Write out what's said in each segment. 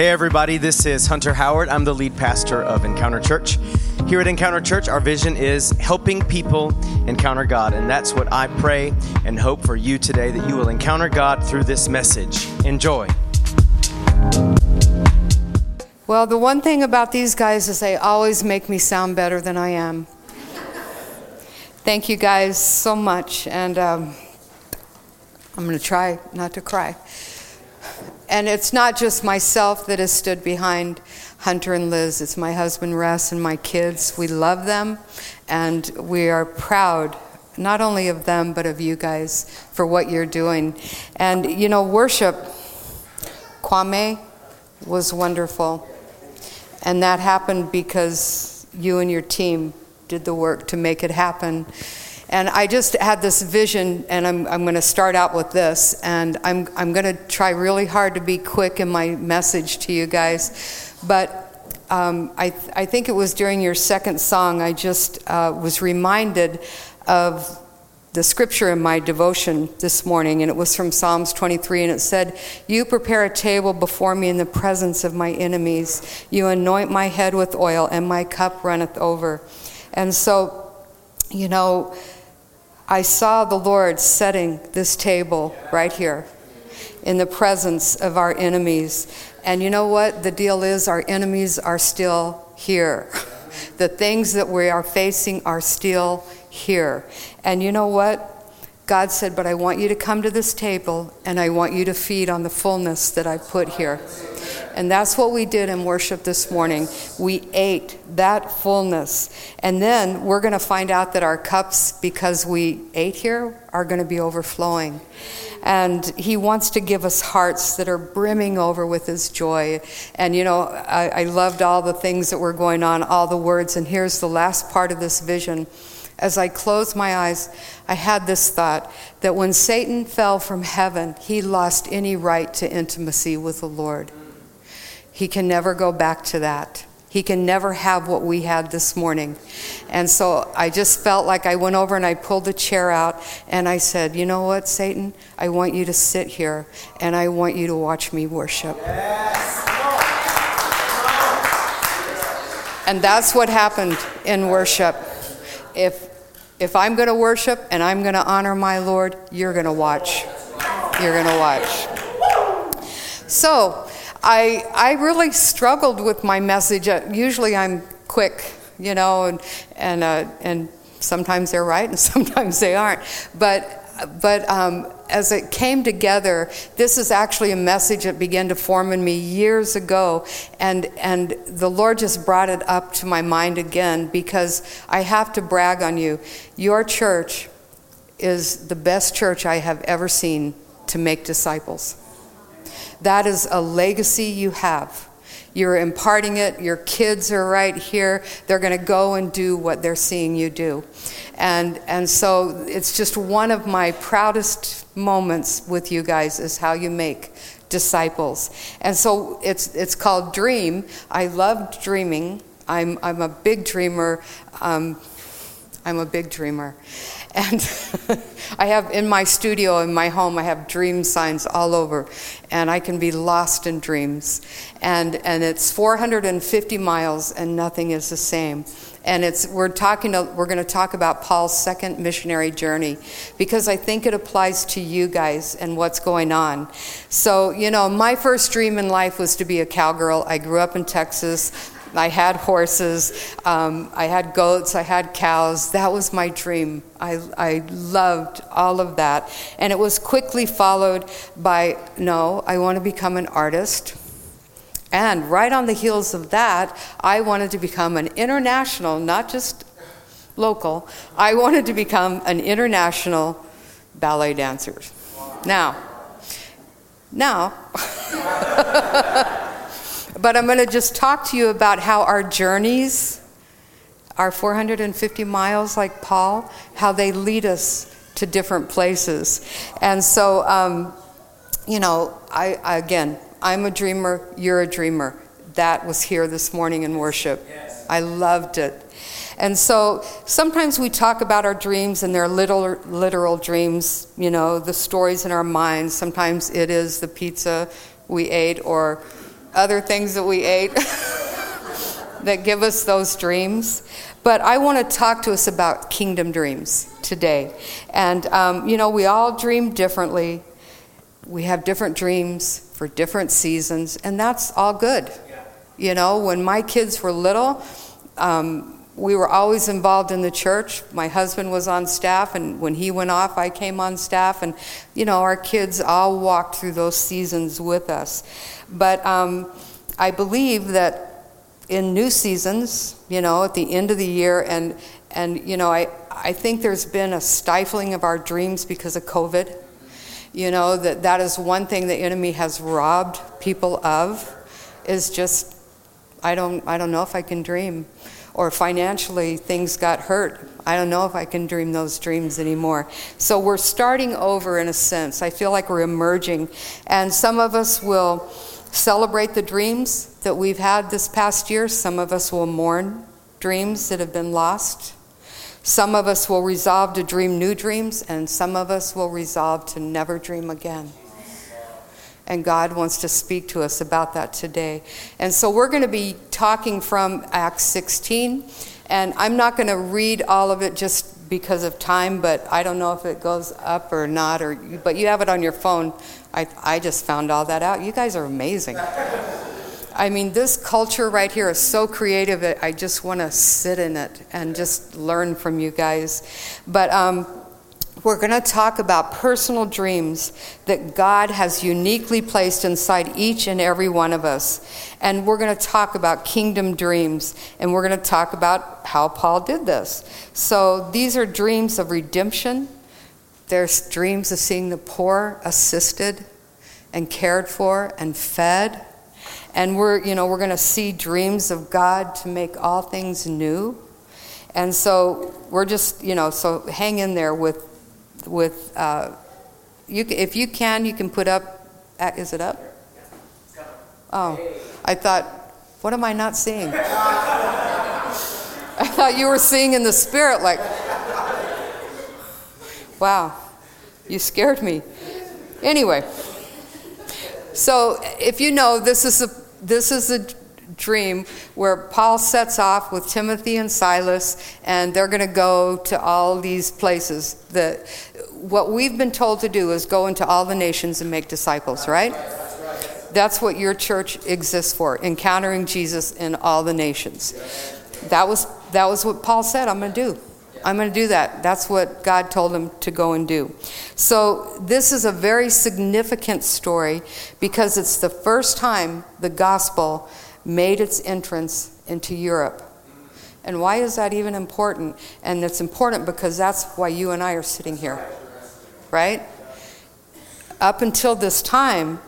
Hey, everybody, this is Hunter Howard. I'm the lead pastor of Encounter Church. Here at Encounter Church, our vision is helping people encounter God. And that's what I pray and hope for you today that you will encounter God through this message. Enjoy. Well, the one thing about these guys is they always make me sound better than I am. Thank you guys so much. And um, I'm going to try not to cry. And it's not just myself that has stood behind Hunter and Liz, it's my husband Russ and my kids. We love them, and we are proud not only of them, but of you guys for what you're doing. And, you know, worship, Kwame, was wonderful. And that happened because you and your team did the work to make it happen. And I just had this vision, and I'm, I'm going to start out with this, and I'm, I'm going to try really hard to be quick in my message to you guys. But um, I, th- I think it was during your second song, I just uh, was reminded of the scripture in my devotion this morning, and it was from Psalms 23, and it said, You prepare a table before me in the presence of my enemies. You anoint my head with oil, and my cup runneth over. And so, you know, I saw the Lord setting this table right here in the presence of our enemies. And you know what? The deal is, our enemies are still here. The things that we are facing are still here. And you know what? God said, But I want you to come to this table and I want you to feed on the fullness that I've put here. And that's what we did in worship this morning. We ate that fullness. And then we're going to find out that our cups, because we ate here, are going to be overflowing. And He wants to give us hearts that are brimming over with His joy. And, you know, I, I loved all the things that were going on, all the words. And here's the last part of this vision. As I closed my eyes, I had this thought that when Satan fell from heaven, he lost any right to intimacy with the Lord. He can never go back to that. He can never have what we had this morning. And so I just felt like I went over and I pulled the chair out and I said, You know what, Satan? I want you to sit here and I want you to watch me worship. Yes. And that's what happened in worship. If, if I'm going to worship and I'm going to honor my Lord, you're going to watch. You're going to watch. So, I, I really struggled with my message. Uh, usually I'm quick, you know, and, and, uh, and sometimes they're right and sometimes they aren't. But, but um, as it came together, this is actually a message that began to form in me years ago. And, and the Lord just brought it up to my mind again because I have to brag on you. Your church is the best church I have ever seen to make disciples. That is a legacy you have. You're imparting it. Your kids are right here. They're going to go and do what they're seeing you do. And, and so it's just one of my proudest moments with you guys is how you make disciples. And so it's, it's called Dream. I love dreaming. I'm, I'm a big dreamer. Um, I'm a big dreamer. And I have in my studio, in my home, I have dream signs all over, and I can be lost in dreams. And, and it's 450 miles, and nothing is the same. And it's, we're, talking to, we're going to talk about Paul's second missionary journey because I think it applies to you guys and what's going on. So, you know, my first dream in life was to be a cowgirl. I grew up in Texas. I had horses, um, I had goats, I had cows. That was my dream. I, I loved all of that. And it was quickly followed by no, I want to become an artist. And right on the heels of that, I wanted to become an international, not just local, I wanted to become an international ballet dancer. Now, now, But I'm going to just talk to you about how our journeys, our 450 miles, like Paul, how they lead us to different places. And so, um, you know, I, I, again, I'm a dreamer, you're a dreamer. That was here this morning in worship. Yes. I loved it. And so sometimes we talk about our dreams and they're little literal dreams, you know, the stories in our minds. Sometimes it is the pizza we ate or other things that we ate that give us those dreams. But I want to talk to us about kingdom dreams today. And, um, you know, we all dream differently. We have different dreams for different seasons, and that's all good. You know, when my kids were little, um, we were always involved in the church. My husband was on staff, and when he went off, I came on staff. And, you know, our kids all walked through those seasons with us. But um, I believe that in new seasons, you know, at the end of the year, and, and you know, I, I think there's been a stifling of our dreams because of COVID. You know, that that is one thing the enemy has robbed people of, is just, I don't, I don't know if I can dream. Or financially, things got hurt. I don't know if I can dream those dreams anymore. So we're starting over in a sense. I feel like we're emerging. And some of us will celebrate the dreams that we've had this past year. Some of us will mourn dreams that have been lost. Some of us will resolve to dream new dreams, and some of us will resolve to never dream again. And God wants to speak to us about that today. And so we're going to be talking from Acts 16. And I'm not going to read all of it just because of time, but I don't know if it goes up or not. Or, but you have it on your phone. I, I just found all that out. You guys are amazing. I mean, this culture right here is so creative. I just want to sit in it and just learn from you guys. But um, we're going to talk about personal dreams that God has uniquely placed inside each and every one of us. And we're going to talk about kingdom dreams. And we're going to talk about how Paul did this. So these are dreams of redemption there's dreams of seeing the poor assisted and cared for and fed. And we're, you know, we're going to see dreams of God to make all things new. And so we're just, you know, so hang in there with, with, uh, you, if you can, you can put up, is it up? Oh, I thought, what am I not seeing? I thought you were seeing in the spirit, like, Wow, you scared me. Anyway, so if you know, this is a this is a dream where Paul sets off with Timothy and Silas, and they're going to go to all these places. That what we've been told to do is go into all the nations and make disciples, right? That's what your church exists for, encountering Jesus in all the nations. That was that was what Paul said. I'm going to do. I'm going to do that. That's what God told him to go and do. So, this is a very significant story because it's the first time the gospel made its entrance into Europe. And why is that even important? And it's important because that's why you and I are sitting here, right? Up until this time,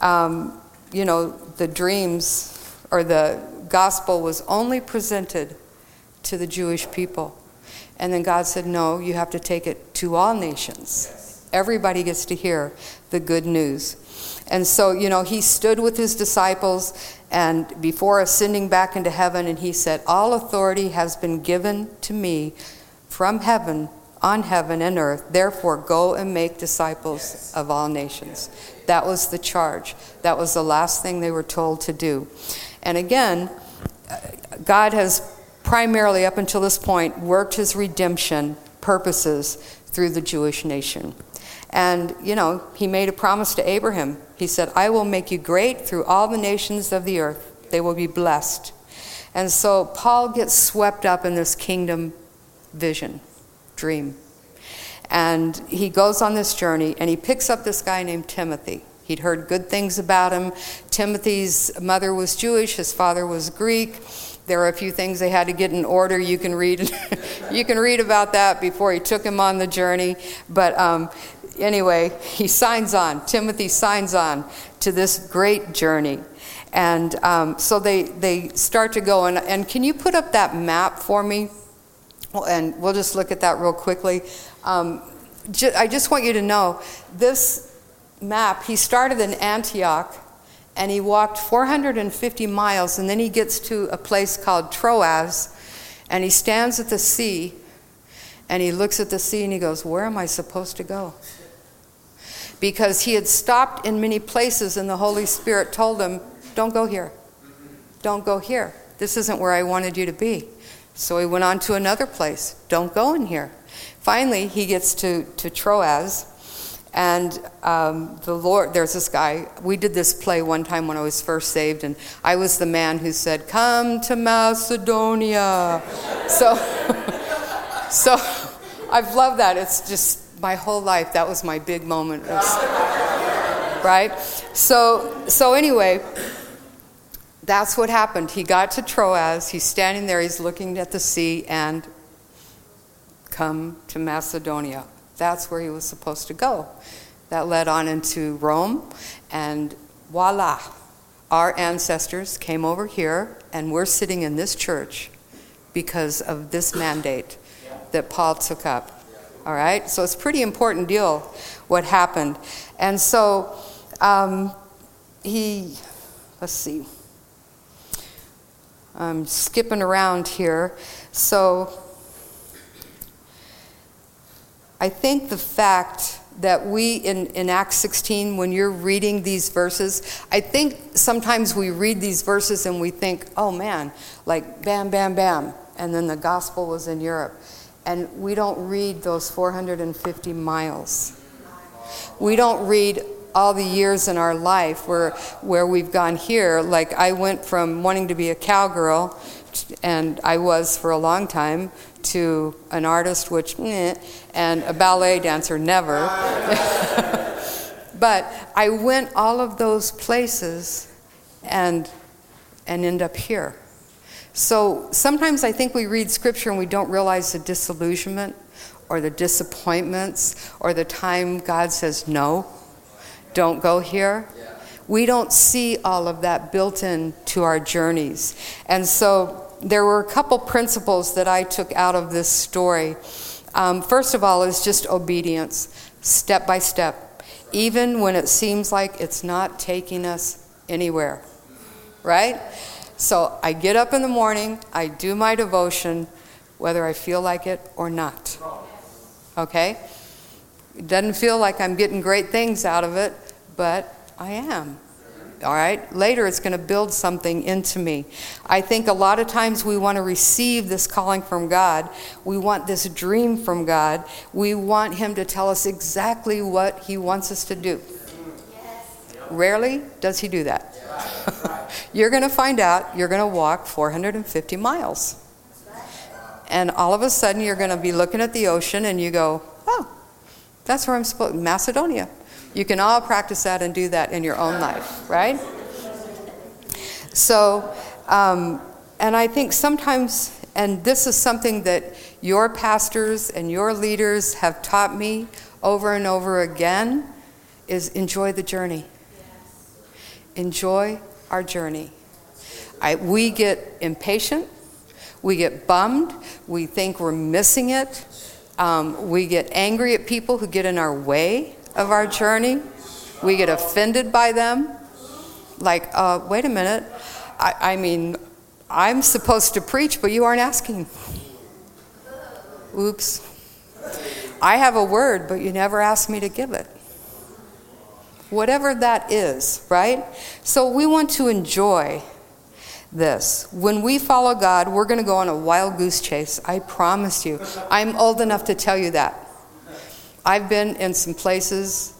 um, you know, the dreams or the gospel was only presented to the Jewish people. And then God said, No, you have to take it to all nations. Everybody gets to hear the good news. And so, you know, he stood with his disciples and before ascending back into heaven, and he said, All authority has been given to me from heaven, on heaven and earth. Therefore, go and make disciples of all nations. That was the charge. That was the last thing they were told to do. And again, God has primarily up until this point worked his redemption purposes through the Jewish nation. And, you know, he made a promise to Abraham. He said, I will make you great through all the nations of the earth. They will be blessed. And so Paul gets swept up in this kingdom vision, dream. And he goes on this journey and he picks up this guy named Timothy. He'd heard good things about him. Timothy's mother was Jewish, his father was Greek. There are a few things they had to get in order. You can read, you can read about that before he took him on the journey. But um, anyway, he signs on. Timothy signs on to this great journey. And um, so they, they start to go. And, and can you put up that map for me? And we'll just look at that real quickly. Um, I just want you to know this map, he started in Antioch and he walked 450 miles, and then he gets to a place called Troas, and he stands at the sea, and he looks at the sea and he goes, Where am I supposed to go? Because he had stopped in many places, and the Holy Spirit told him, don't go here. Don't go here. This isn't where I wanted you to be. So he went on to another place. Don't go in here. Finally, he gets to, to Troas, and um, the Lord, there's this guy. We did this play one time when I was first saved, and I was the man who said, Come to Macedonia. so, so I've loved that. It's just my whole life. That was my big moment. Was, right? So, so anyway, that's what happened. He got to Troas. He's standing there. He's looking at the sea and come to Macedonia. That's where he was supposed to go. That led on into Rome, and voila, our ancestors came over here, and we're sitting in this church because of this mandate that Paul took up. All right? So it's a pretty important deal what happened. And so um, he, let's see, I'm skipping around here. So I think the fact that we, in, in Acts 16, when you're reading these verses, I think sometimes we read these verses and we think, oh man, like bam, bam, bam. And then the gospel was in Europe. And we don't read those 450 miles. We don't read all the years in our life where, where we've gone here. Like I went from wanting to be a cowgirl, and I was for a long time, to an artist, which, and a ballet dancer, never. but I went all of those places and, and end up here. So sometimes I think we read scripture and we don't realize the disillusionment or the disappointments or the time God says, no, don't go here. We don't see all of that built into our journeys. And so there were a couple principles that I took out of this story. Um, first of all, is just obedience, step by step, even when it seems like it's not taking us anywhere, right? So I get up in the morning, I do my devotion, whether I feel like it or not. Okay? It doesn't feel like I'm getting great things out of it, but I am all right? Later, it's going to build something into me. I think a lot of times we want to receive this calling from God. We want this dream from God. We want Him to tell us exactly what He wants us to do. Rarely does He do that. you're going to find out you're going to walk 450 miles. And all of a sudden, you're going to be looking at the ocean and you go, oh, that's where I'm supposed Macedonia. You can all practice that and do that in your own life, right? So, um, and I think sometimes, and this is something that your pastors and your leaders have taught me over and over again, is enjoy the journey. Enjoy our journey. I, we get impatient, we get bummed, we think we're missing it, um, we get angry at people who get in our way of our journey. We get offended by them. Like, uh, wait a minute. I, I mean, I'm supposed to preach, but you aren't asking. Oops. I have a word, but you never asked me to give it. Whatever that is, right? So we want to enjoy this. When we follow God, we're going to go on a wild goose chase. I promise you. I'm old enough to tell you that. I've been in some places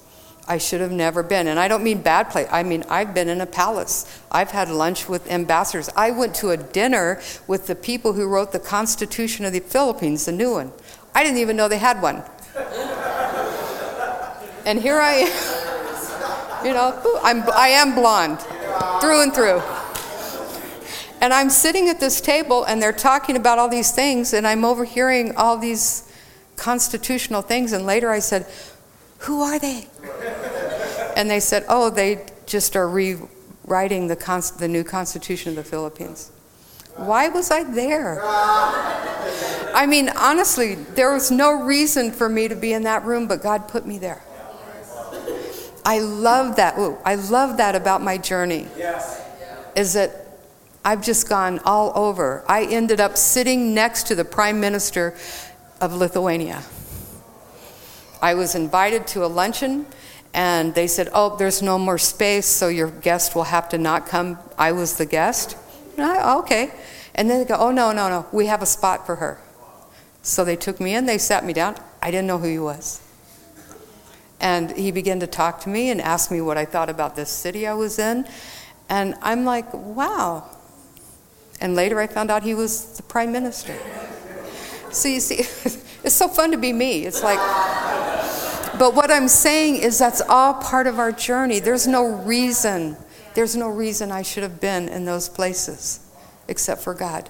I should have never been. And I don't mean bad place. I mean, I've been in a palace. I've had lunch with ambassadors. I went to a dinner with the people who wrote the Constitution of the Philippines, the new one. I didn't even know they had one. and here I am. You know, I'm, I am blonde through and through. And I'm sitting at this table and they're talking about all these things, and I'm overhearing all these constitutional things. And later I said, Who are they? And they said, Oh, they just are rewriting the, the new Constitution of the Philippines. Why was I there? I mean, honestly, there was no reason for me to be in that room, but God put me there. I love that. Ooh, I love that about my journey. Is that I've just gone all over. I ended up sitting next to the prime minister of Lithuania. I was invited to a luncheon, And they said, Oh, there's no more space, so your guest will have to not come. I was the guest. I, okay. And then they go, Oh, no, no, no, we have a spot for her. So they took me in, they sat me down. I didn't know who he was. And he began to talk to me and ask me what I thought about this city I was in. And I'm like, wow. And later I found out he was the prime minister. So you see, it's so fun to be me. It's like, but what I'm saying is that's all part of our journey. There's no reason, there's no reason I should have been in those places except for God.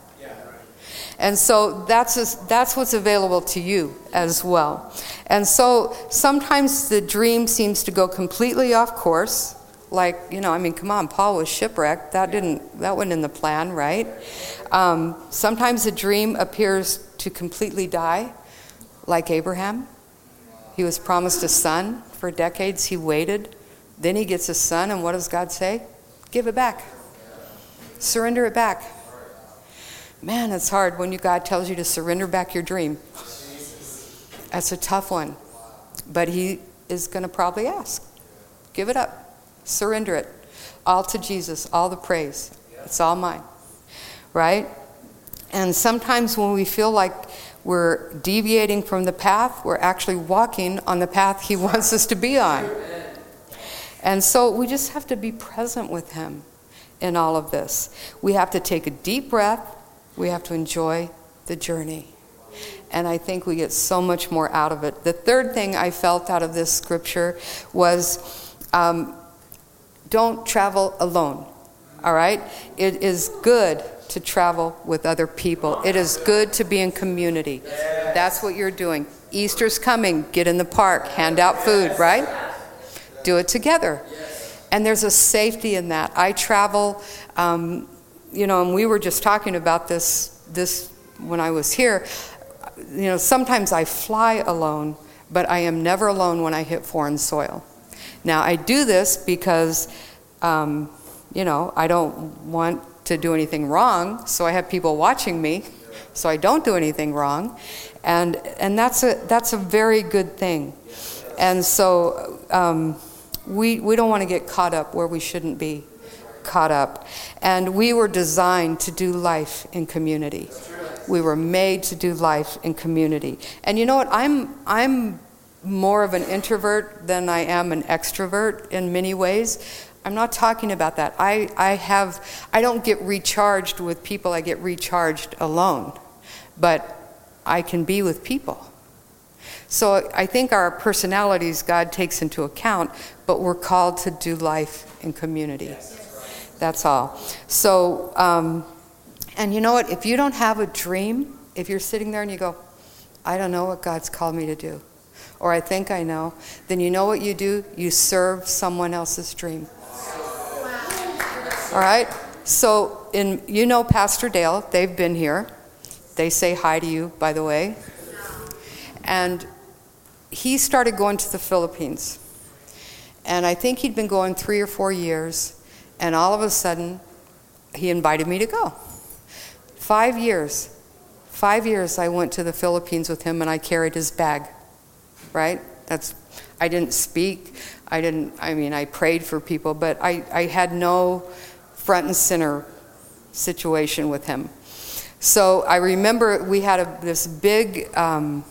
And so that's, a, that's what's available to you as well. And so sometimes the dream seems to go completely off course. Like, you know, I mean, come on, Paul was shipwrecked. That didn't, that wasn't in the plan, right? Um, sometimes a dream appears to completely die, like Abraham. He was promised a son. For decades, he waited. Then he gets a son, and what does God say? Give it back. Surrender it back. Man, it's hard when you, God tells you to surrender back your dream. That's a tough one. But He is going to probably ask give it up, surrender it. All to Jesus, all the praise. It's all mine. Right? And sometimes when we feel like we're deviating from the path, we're actually walking on the path He wants us to be on. And so we just have to be present with Him in all of this. We have to take a deep breath we have to enjoy the journey. And I think we get so much more out of it. The third thing I felt out of this scripture was um, don't travel alone. All right? It is good to travel with other people, it is good to be in community. That's what you're doing. Easter's coming. Get in the park, hand out food, right? Do it together. And there's a safety in that. I travel um, you know, and we were just talking about this this when I was here. You know, sometimes I fly alone, but I am never alone when I hit foreign soil. Now I do this because, um, you know, I don't want to do anything wrong, so I have people watching me, so I don't do anything wrong, and and that's a that's a very good thing, and so. Um, we, we don't want to get caught up where we shouldn't be caught up. And we were designed to do life in community. We were made to do life in community. And you know what? I'm, I'm more of an introvert than I am an extrovert in many ways. I'm not talking about that. I, I have I don't get recharged with people, I get recharged alone. But I can be with people. So I think our personalities God takes into account, but we're called to do life in community. Yes. That's all. So, um, and you know what? If you don't have a dream, if you're sitting there and you go, I don't know what God's called me to do, or I think I know, then you know what you do? You serve someone else's dream. All right? So, in, you know Pastor Dale, they've been here. They say hi to you, by the way. And he started going to the Philippines. And I think he'd been going three or four years. And all of a sudden, he invited me to go. Five years. Five years I went to the Philippines with him and I carried his bag. Right? That's I didn't speak. I didn't I mean I prayed for people, but I, I had no front and center situation with him. So I remember we had a, this big um,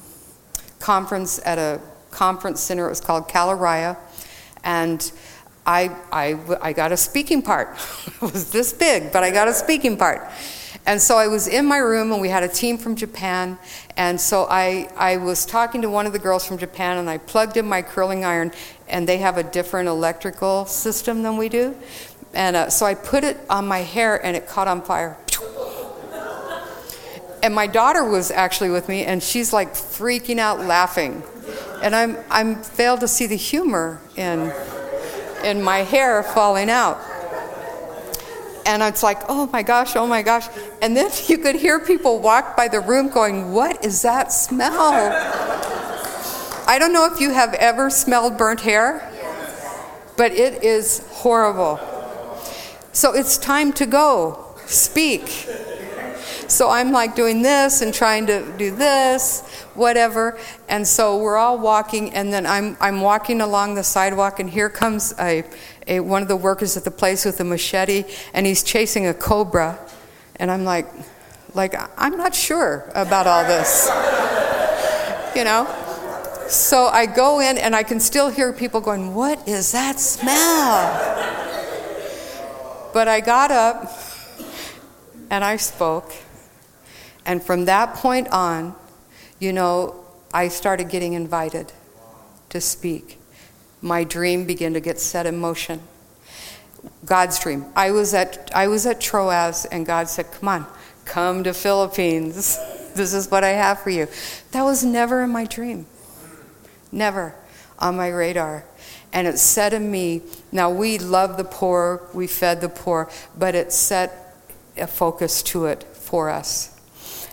conference at a conference center. It was called Calaraya, and I, I, I got a speaking part. it was this big, but I got a speaking part. And so I was in my room, and we had a team from Japan. And so I, I was talking to one of the girls from Japan, and I plugged in my curling iron, and they have a different electrical system than we do. And uh, so I put it on my hair, and it caught on fire. And my daughter was actually with me, and she's like freaking out laughing. And I'm, I'm failed to see the humor in and my hair falling out. And it's like, oh my gosh, oh my gosh. And then you could hear people walk by the room going, what is that smell? I don't know if you have ever smelled burnt hair, but it is horrible. So it's time to go. Speak. so I'm like doing this and trying to do this, whatever. And so we're all walking, and then I'm, I'm walking along the sidewalk, and here comes a, a, one of the workers at the place with a machete, and he's chasing a cobra. And I'm like, like I'm not sure about all this. you know? So I go in and I can still hear people going, What is that smell? But I got up and I spoke. And from that point on, you know, I started getting invited to speak. My dream began to get set in motion. God's dream. I was at I was at Troas and God said, "Come on, come to Philippines. This is what I have for you." That was never in my dream. Never on my radar. And it set in me, now we love the poor, we fed the poor, but it set a focus to it for us.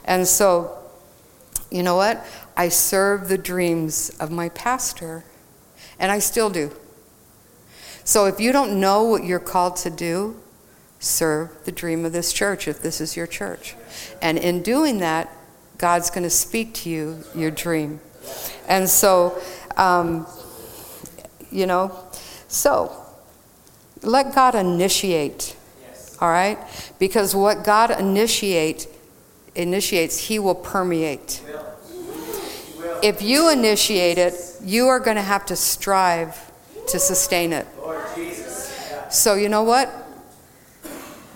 And so, you know what? I serve the dreams of my pastor, and I still do. So if you don't know what you're called to do, serve the dream of this church if this is your church. And in doing that, God's going to speak to you your dream. And so, um, you know, so let God initiate. All right? Because what God initiate initiates, he will permeate. If you initiate it, you are going to have to strive to sustain it. So you know what?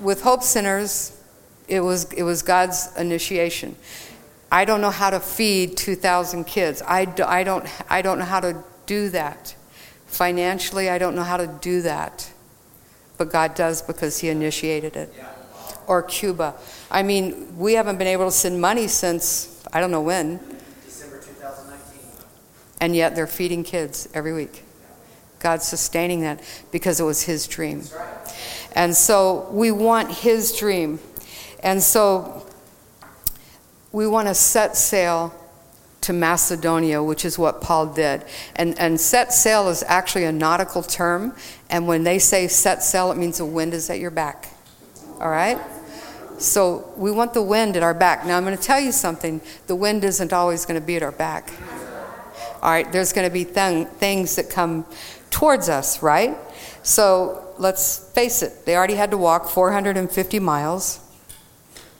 With Hope Centers, it was it was God's initiation. I don't know how to feed 2,000 kids. I, do, I, don't, I don't know how to do that. Financially, I don't know how to do that. But God does because He initiated it. Or Cuba. I mean, we haven't been able to send money since, I don't know when. December 2019. And yet they're feeding kids every week. God's sustaining that because it was His dream. And so we want His dream. And so we want to set sail to Macedonia, which is what Paul did. And, and set sail is actually a nautical term. And when they say set sail, it means the wind is at your back. All right? So we want the wind at our back. Now, I'm going to tell you something the wind isn't always going to be at our back. All right? There's going to be th- things that come towards us, right? So let's face it, they already had to walk 450 miles.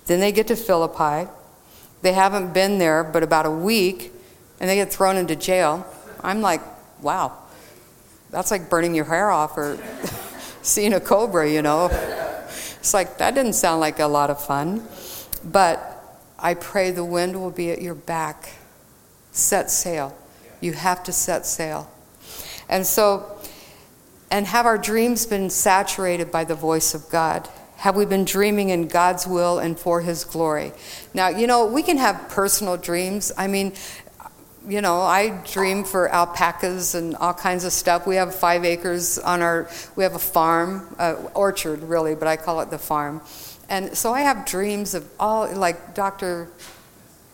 Then they get to Philippi. They haven't been there but about a week, and they get thrown into jail. I'm like, wow, that's like burning your hair off or seeing a cobra, you know. It's like, that didn't sound like a lot of fun. But I pray the wind will be at your back. Set sail. You have to set sail. And so, and have our dreams been saturated by the voice of God? Have we been dreaming in God's will and for His glory? Now, you know, we can have personal dreams. I mean, you know, I dream for alpacas and all kinds of stuff. We have five acres on our, we have a farm, uh, orchard really, but I call it the farm. And so I have dreams of all, like Dr.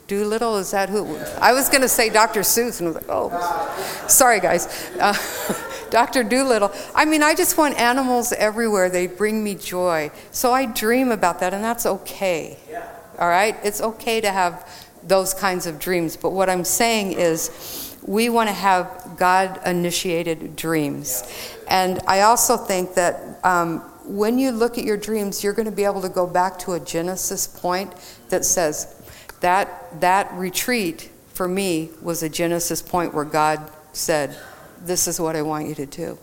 Dolittle, is that who? I was going to say Dr. Seuss, and I was like, oh, sorry guys. Uh, Dr. Dolittle. I mean, I just want animals everywhere. They bring me joy. So I dream about that, and that's okay. All right? It's okay to have those kinds of dreams. But what I'm saying is, we want to have God initiated dreams. And I also think that um, when you look at your dreams, you're going to be able to go back to a Genesis point that says, that, that retreat for me was a Genesis point where God said, This is what I want you to do.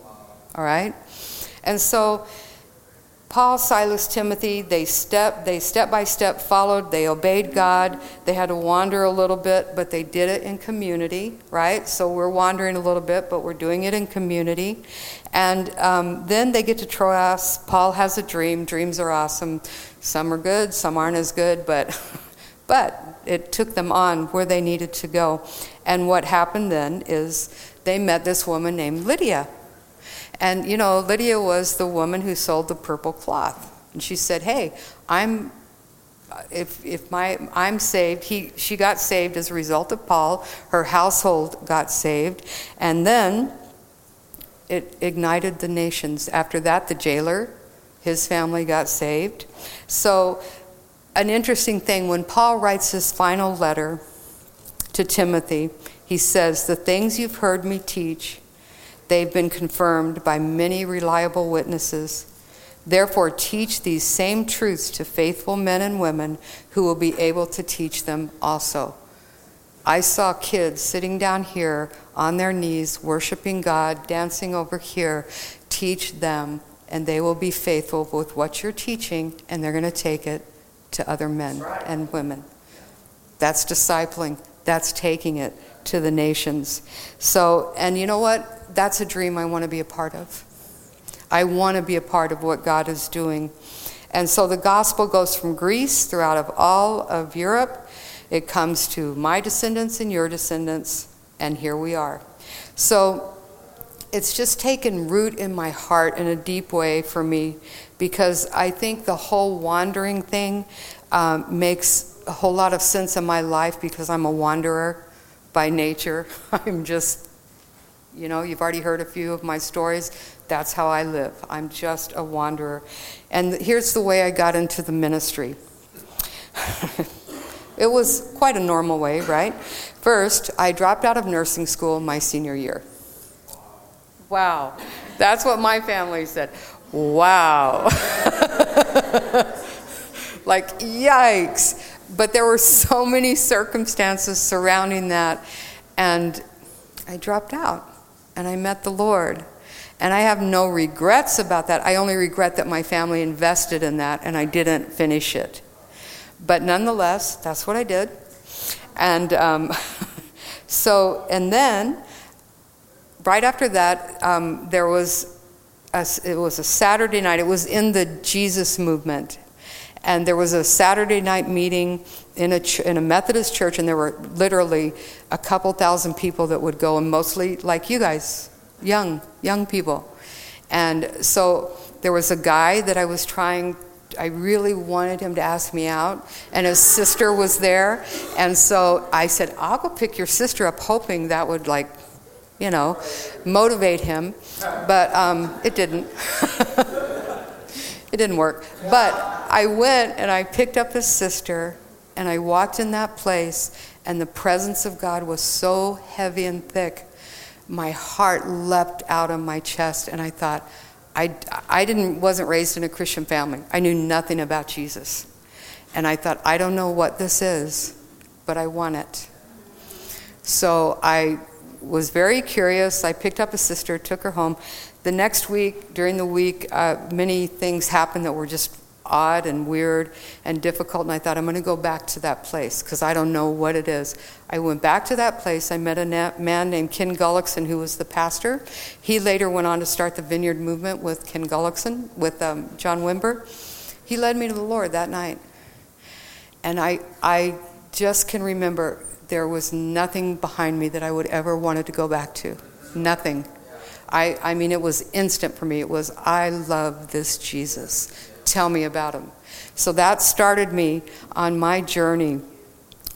All right? And so, Paul, Silas, Timothy, they step, they step by step followed. They obeyed God. They had to wander a little bit, but they did it in community, right? So we're wandering a little bit, but we're doing it in community. And um, then they get to Troas. Paul has a dream. Dreams are awesome. Some are good, some aren't as good, but but it took them on where they needed to go. And what happened then is they met this woman named Lydia. And you know, Lydia was the woman who sold the purple cloth. And she said, "Hey, I'm if if my I'm saved, he she got saved as a result of Paul. Her household got saved, and then it ignited the nations. After that, the jailer, his family got saved. So an interesting thing when Paul writes his final letter to Timothy, he says, The things you've heard me teach, they've been confirmed by many reliable witnesses. Therefore, teach these same truths to faithful men and women who will be able to teach them also. I saw kids sitting down here on their knees, worshiping God, dancing over here. Teach them, and they will be faithful with what you're teaching, and they're going to take it to other men and women. That's discipling, that's taking it to the nations. So, and you know what? That's a dream I want to be a part of. I want to be a part of what God is doing. And so the gospel goes from Greece throughout of all of Europe. It comes to my descendants and your descendants, and here we are. So it's just taken root in my heart in a deep way for me because I think the whole wandering thing um, makes a whole lot of sense in my life because I'm a wanderer by nature. I'm just, you know, you've already heard a few of my stories. That's how I live. I'm just a wanderer. And here's the way I got into the ministry. it was quite a normal way, right? First, I dropped out of nursing school my senior year. Wow. That's what my family said. Wow. like, yikes. But there were so many circumstances surrounding that. And I dropped out and I met the Lord. And I have no regrets about that. I only regret that my family invested in that and I didn't finish it. But nonetheless, that's what I did. And um, so, and then right after that, um, there was a, it was a Saturday night. It was in the Jesus movement, and there was a Saturday night meeting in a in a Methodist church, and there were literally a couple thousand people that would go, and mostly like you guys, young young people. And so there was a guy that I was trying I really wanted him to ask me out, and his sister was there. And so I said, I'll go pick your sister up, hoping that would, like, you know, motivate him. But um, it didn't. it didn't work. But I went and I picked up his sister, and I walked in that place, and the presence of God was so heavy and thick my heart leapt out of my chest, and I thought, I, I didn't, wasn't raised in a Christian family. I knew nothing about Jesus. And I thought, I don't know what this is, but I want it. So I was very curious. I picked up a sister, took her home. The next week, during the week, uh, many things happened that were just odd and weird and difficult, and I thought, I'm going to go back to that place because I don't know what it is. I went back to that place. I met a man named Ken Gulliksen, who was the pastor. He later went on to start the Vineyard Movement with Ken Gulliksen, with um, John Wimber. He led me to the Lord that night. And I, I just can remember there was nothing behind me that I would ever wanted to go back to. Nothing. I, I mean, it was instant for me. It was, I love this Jesus. Tell me about him. So that started me on my journey.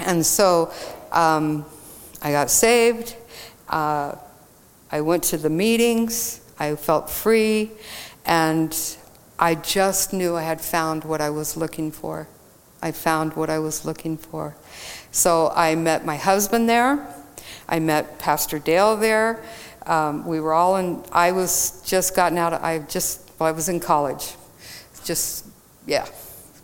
And so um, I got saved. Uh, I went to the meetings. I felt free. And I just knew I had found what I was looking for. I found what I was looking for. So I met my husband there. I met Pastor Dale there. Um, we were all in, I was just gotten out, of, I just, well, I was in college just, yeah,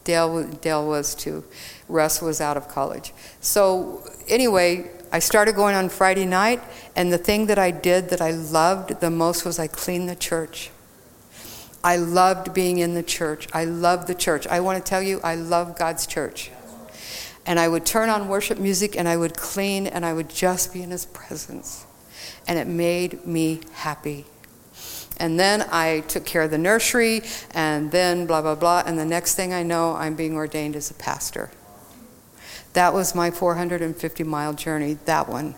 Dale, Dale was too. Russ was out of college. So, anyway, I started going on Friday night, and the thing that I did that I loved the most was I cleaned the church. I loved being in the church. I loved the church. I want to tell you, I love God's church. And I would turn on worship music and I would clean and I would just be in His presence. And it made me happy. And then I took care of the nursery, and then blah, blah, blah. And the next thing I know, I'm being ordained as a pastor. That was my 450 mile journey, that one.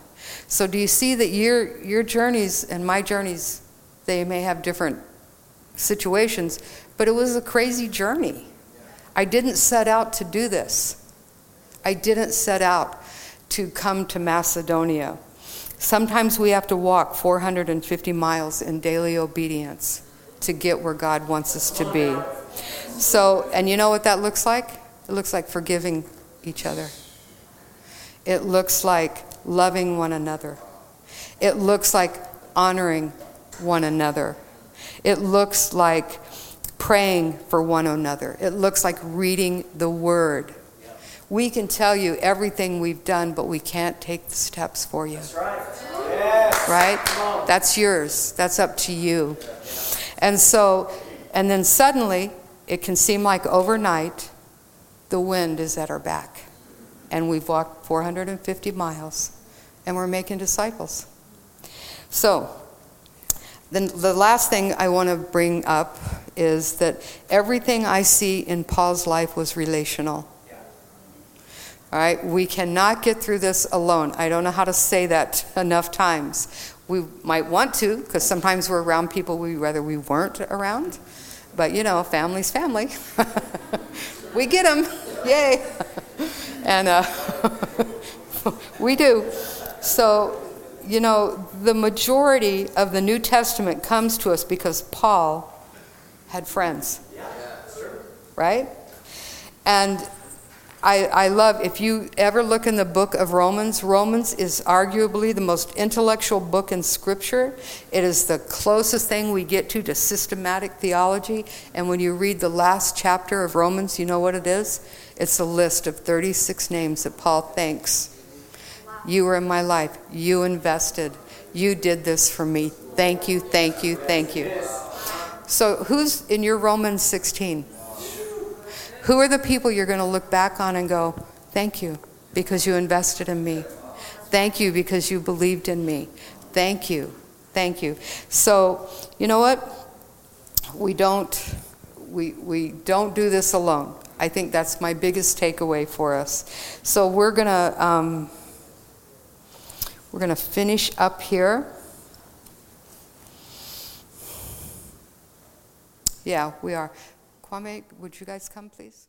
So, do you see that your, your journeys and my journeys, they may have different situations, but it was a crazy journey. I didn't set out to do this. I didn't set out to come to Macedonia. Sometimes we have to walk 450 miles in daily obedience to get where God wants us to be. So, and you know what that looks like? It looks like forgiving each other. It looks like loving one another. It looks like honoring one another. It looks like praying for one another. It looks like reading the Word. We can tell you everything we've done, but we can't take the steps for you. That's right. Yes. Right? That's yours. That's up to you. And so, and then suddenly, it can seem like overnight, the wind is at our back. And we've walked 450 miles, and we're making disciples. So, then the last thing I want to bring up is that everything I see in Paul's life was relational. All right, we cannot get through this alone. I don't know how to say that enough times. We might want to, because sometimes we're around people we rather we weren't around. But you know, family's family. we get them, yay! and uh, we do. So, you know, the majority of the New Testament comes to us because Paul had friends. Right? And I, I love, if you ever look in the book of Romans, Romans is arguably the most intellectual book in Scripture. It is the closest thing we get to to systematic theology. And when you read the last chapter of Romans, you know what it is? It's a list of 36 names that Paul thanks. You were in my life. You invested. You did this for me. Thank you, thank you, thank you. So, who's in your Romans 16? Who are the people you're going to look back on and go, Thank you because you invested in me. Thank you because you believed in me. Thank you. Thank you. So, you know what? We don't we we don't do this alone. I think that's my biggest takeaway for us. So we're gonna um, we're gonna finish up here. Yeah, we are. Kwame, would you guys come, please?